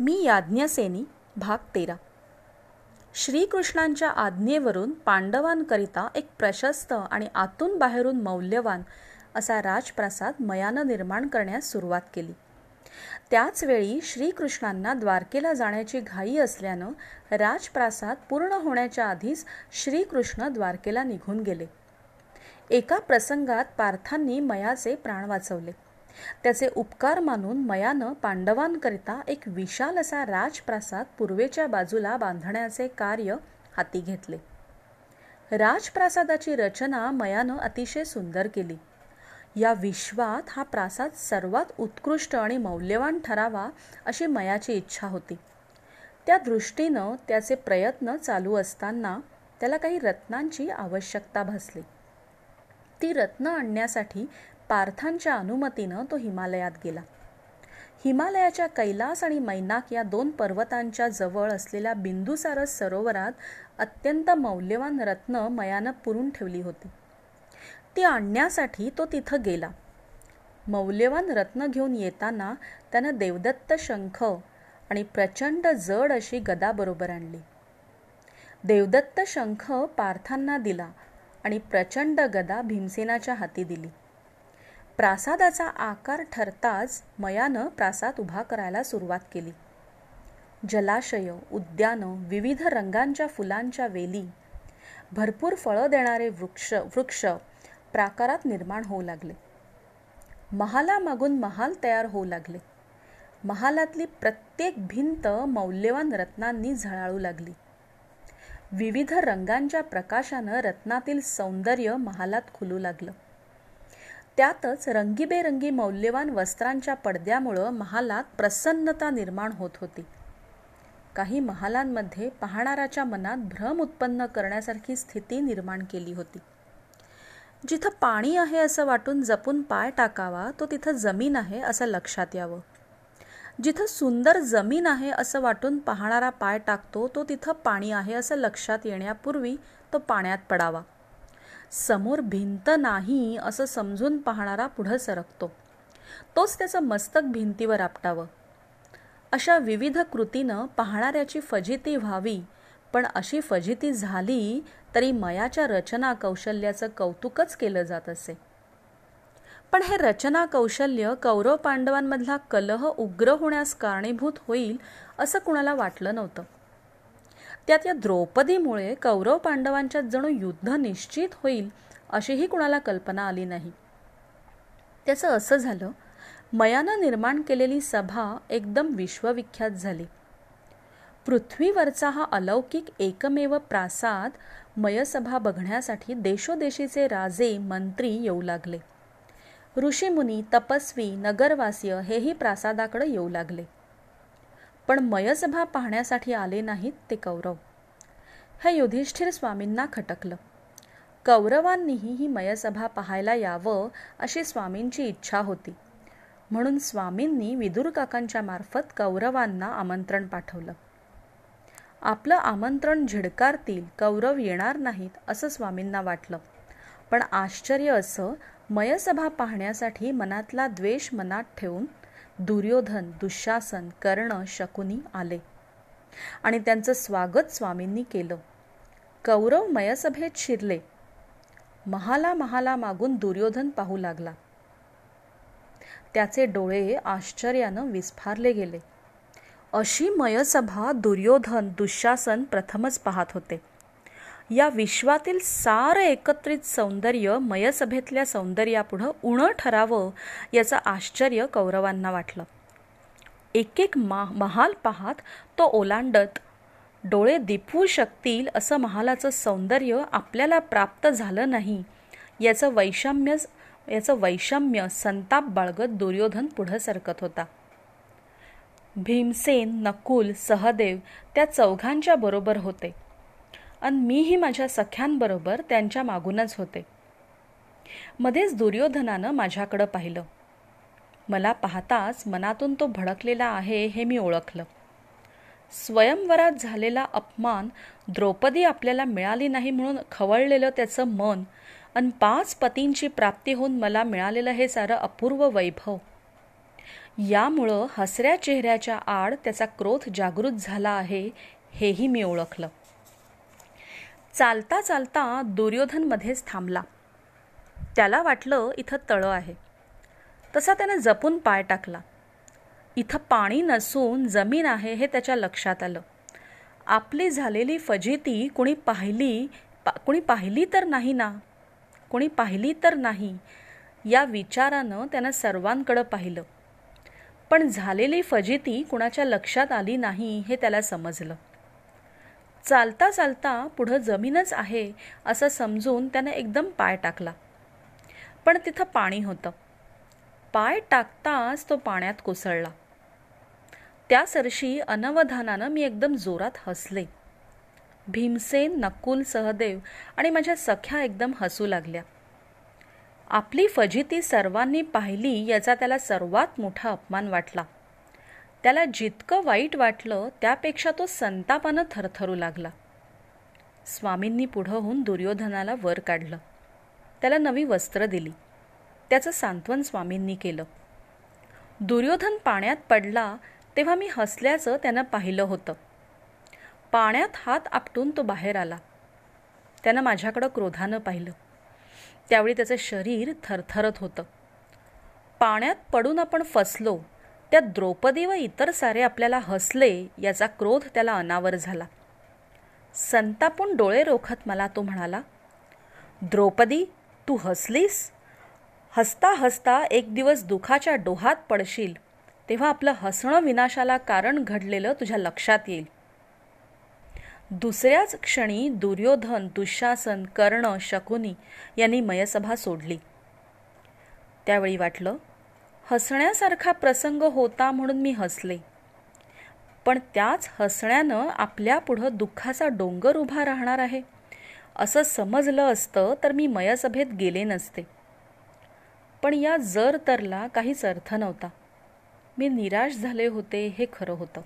मी याज्ञसेनी भाग तेरा. श्रीकृष्णांच्या आज्ञेवरून पांडवांकरिता एक प्रशस्त आणि आतून बाहेरून मौल्यवान असा राजप्रासाद मयानं निर्माण करण्यास सुरुवात केली. त्याचवेळी श्रीकृष्णांना द्वारकेला जाण्याची घाई असल्यानं राजप्रासाद पूर्ण होण्याच्या आधीच श्रीकृष्ण द्वारकेला निघून गेले. एका प्रसंगात पार्थांनी मयाचे प्राण वाचवले. त्याचे उपकार मानून मयानं पांडवांकरिता एक विशाल असा राजप्रासाद पूर्वेच्या बाजूला बांधण्याचे कार्य हाती घेतले. राजप्रासादाची रचना मयानं अतिशय सुंदर केली. या विश्वात हा प्रासाद सर्वात उत्कृष्ट आणि मौल्यवान ठरावा अशी मयाची इच्छा होती. त्या दृष्टीनं त्याचे प्रयत्न चालू असताना त्याला काही रत्नांची आवश्यकता भासली. ती रत्न आणण्यासाठी पार्थांच्या अनुमतीनं तो हिमालयात गेला. हिमालयाच्या कैलास आणि मैनाक या दोन पर्वतांच्या जवळ असलेल्या बिंदुसारस सरोवरात अत्यंत मौल्यवान रत्न मयानं पुरून ठेवली होती. ती आणण्यासाठी तो तिथं गेला. मौल्यवान रत्न घेऊन येताना त्यानं देवदत्त शंख आणि प्रचंड जड अशी गदा बरोबर आणली. देवदत्त शंख पार्थांना दिला आणि प्रचंड गदा भीमसेनाच्या हाती दिली. प्रासादाचा आकार ठरताच मयानं प्रासाद उभा करायला सुरुवात केली. जलाशय उद्यानं विविध रंगांच्या फुलांच्या वेली भरपूर फळं देणारे वृक्ष वृक्ष प्राकारात निर्माण होऊ लागले. महालामागून महाल तयार होऊ लागले. महालातली प्रत्येक भिंत मौल्यवान रत्नांनी झळाळू लागली. विविध रंगांच्या प्रकाशानं रत्नातील सौंदर्य महालात खुलू लागलं. त्यातच रंगीबेरंगी मौल्यवान वस्त्रांच्या पडद्यामुळं महालात प्रसन्नता निर्माण होत होती. काही महालांमध्ये पाहणाऱ्याच्या मनात भ्रम उत्पन्न करण्यासारखी स्थिती निर्माण केली होती. जिथं पाणी आहे असं वाटून जपून पाय टाकावा तो तिथं जमीन आहे असं लक्षात यावं. जिथं सुंदर जमीन आहे असं वाटून पाहणारा पाय टाकतो तो तिथं पाणी आहे असं लक्षात येण्यापूर्वी तो पाण्यात पडावा. समोर भिंत नाही असं समजून पाहणारा पुढं सरकतो. तोच त्याचं मस्तक भिंतीवर आपटावं. अशा विविध कृतीनं पाहणाऱ्याची फजिती व्हावी पण अशी फजिती झाली तरी मयाच्या रचना कौशल्याचं कौतुकच केलं जात असे. पण हे रचना कौशल्य कौरव पांडवांमधला कलह उग्र होण्यास कारणीभूत होईल असं कुणाला वाटलं नव्हतं. त्यात या द्रौपदीमुळे कौरव पांडवांच्यात जणू युद्ध निश्चित होईल अशीही कुणाला कल्पना आली नाही. त्याचं असं झालं मयानं निर्माण केलेली सभा एकदम विश्वविख्यात झाली. पृथ्वीवरचा हा अलौकिक एकमेव प्रासाद मयसभा बघण्यासाठी देशोदेशीचे राजे मंत्री येऊ लागले. ऋषीमुनी तपस्वी नगरवासीय हेही प्रासादाकडे येऊ लागले. पण मयसभा पाहण्यासाठी आले नाहीत ते कौरव. हे युधिष्ठिर स्वामींना खटकलं. कौरवांनीही ही मयसभा पाहायला यावं अशी स्वामींची इच्छा होती. म्हणून स्वामींनी विदुर काकांच्या मार्फत कौरवांना आमंत्रण पाठवलं. आपलं आमंत्रण झिडकारतील कौरव येणार नाहीत असं स्वामींना वाटलं. पण आश्चर्य असं मयसभा पाहण्यासाठी मनातला द्वेष मनात ठेवून दुर्योधन दुःशासन कर्ण शकुनी आले. आणि त्यांचं स्वागत स्वामींनी केलं. कौरव मयसभेत शिरले. महाला महाला मागून दुर्योधन पाहू लागला. त्याचे डोळे आश्चर्यानं विस्फारले गेले. अशी मयसभा दुर्योधन दुःशासन प्रथमच पाहत होते. या विश्वातील सारं एकत्रित सौंदर्य मयसभेतल्या सौंदर्यापुढं उणं ठरावं याचं आश्चर्य कौरवांना वाटलं. एक एक मा महाल पाहात तो ओलांडत डोळे दिपवू शकतील असं महालाचं सौंदर्य आपल्याला प्राप्त झालं नाही याचं वैषम्य याचं वैषम्य संताप बाळगत दुर्योधन पुढं सरकत होता. भीमसेन नकुल सहदेव त्या चौघांच्या बरोबर होते. आणि मीही माझ्या सख्यांबरोबर त्यांच्या मागूनच होते. मध्येच दुर्योधनानं माझ्याकडं पाहिलं. मला पाहताच मनातून तो भडकलेला आहे हे मी ओळखलं. स्वयंवरात झालेला अपमान द्रौपदी आपल्याला मिळाली नाही म्हणून खवळलेलं त्याचं मन आणि पाच पतींची प्राप्ती होऊन मला मिळालेलं हे सारं अपूर्व वैभव. यामुळं हसऱ्या चेहऱ्याच्या आड त्याचा क्रोध जागृत झाला आहे हेही मी ओळखलं. चालता चालता दुर्योधनमध्येच थांबला. त्याला वाटलं इथं तळं आहे. तसा त्याने जपून पाय टाकला. इथं पाणी नसून जमीन आहे हे त्याच्या लक्षात आलं. आपली झालेली फजिती कुणी पाहिली पा कुणी पाहिली तर नाही ना? कुणी पाहिली तर नाही? या विचारानं त्यानं सर्वांकडं पाहिलं. पण झालेली फजिती कुणाच्या लक्षात आली नाही हे त्याला समजलं. चालता चालता पुढं जमीनच आहे असं समजून त्यानं एकदम पाय टाकला. पण तिथं पाणी होतं. पाय टाकताच तो पाण्यात कोसळला. त्या सरशी अनवधानानं मी एकदम जोरात हसले. भीमसेन नकुल सहदेव आणि माझ्या सख्या एकदम हसू लागल्या. आपली फजिती सर्वांनी पाहिली याचा त्याला सर्वात मोठा अपमान वाटला. त्याला जितकं वाईट वाटलं त्यापेक्षा तो संतापानं थरथरू लागला. स्वामींनी पुढं होऊन दुर्योधनाला वर काढलं. त्याला नवी वस्त्र दिली. त्याचं सांत्वन स्वामींनी केलं. दुर्योधन पाण्यात पडला तेव्हा मी हसल्याचं त्यानं पाहिलं होतं. पाण्यात हात आपटून तो बाहेर आला. त्यानं माझ्याकडं क्रोधानं पाहिलं. त्यावेळी त्याचं शरीर थरथरत होतं. पाण्यात पडून आपण फसलो त्या द्रौपदी व इतर सारे आपल्याला हसले याचा क्रोध त्याला अनावर झाला. संतापून डोळे रोखत मला तो म्हणाला द्रौपदी तू हसलीस? हसता हसता एक दिवस दुखाच्या डोहात पडशील तेव्हा आपलं हसणं विनाशाला कारण घडलेलं तुझ्या लक्षात येईल. दुसऱ्याच क्षणी दुर्योधन दुःशासन कर्ण शकुनी यांनी मयसभा सोडली. त्यावेळी वाटलं हसण्यासारखा प्रसंग होता म्हणून मी हसले. पण त्याच हसण्यानं आपल्यापुढं दुःखाचा डोंगर उभा राहणार आहे. असं समजलं असतं तर मी मयसभेत गेले नसते. पण या जर तरला काहीच अर्थ नव्हता. मी निराश झाले होते हे खरं होतं.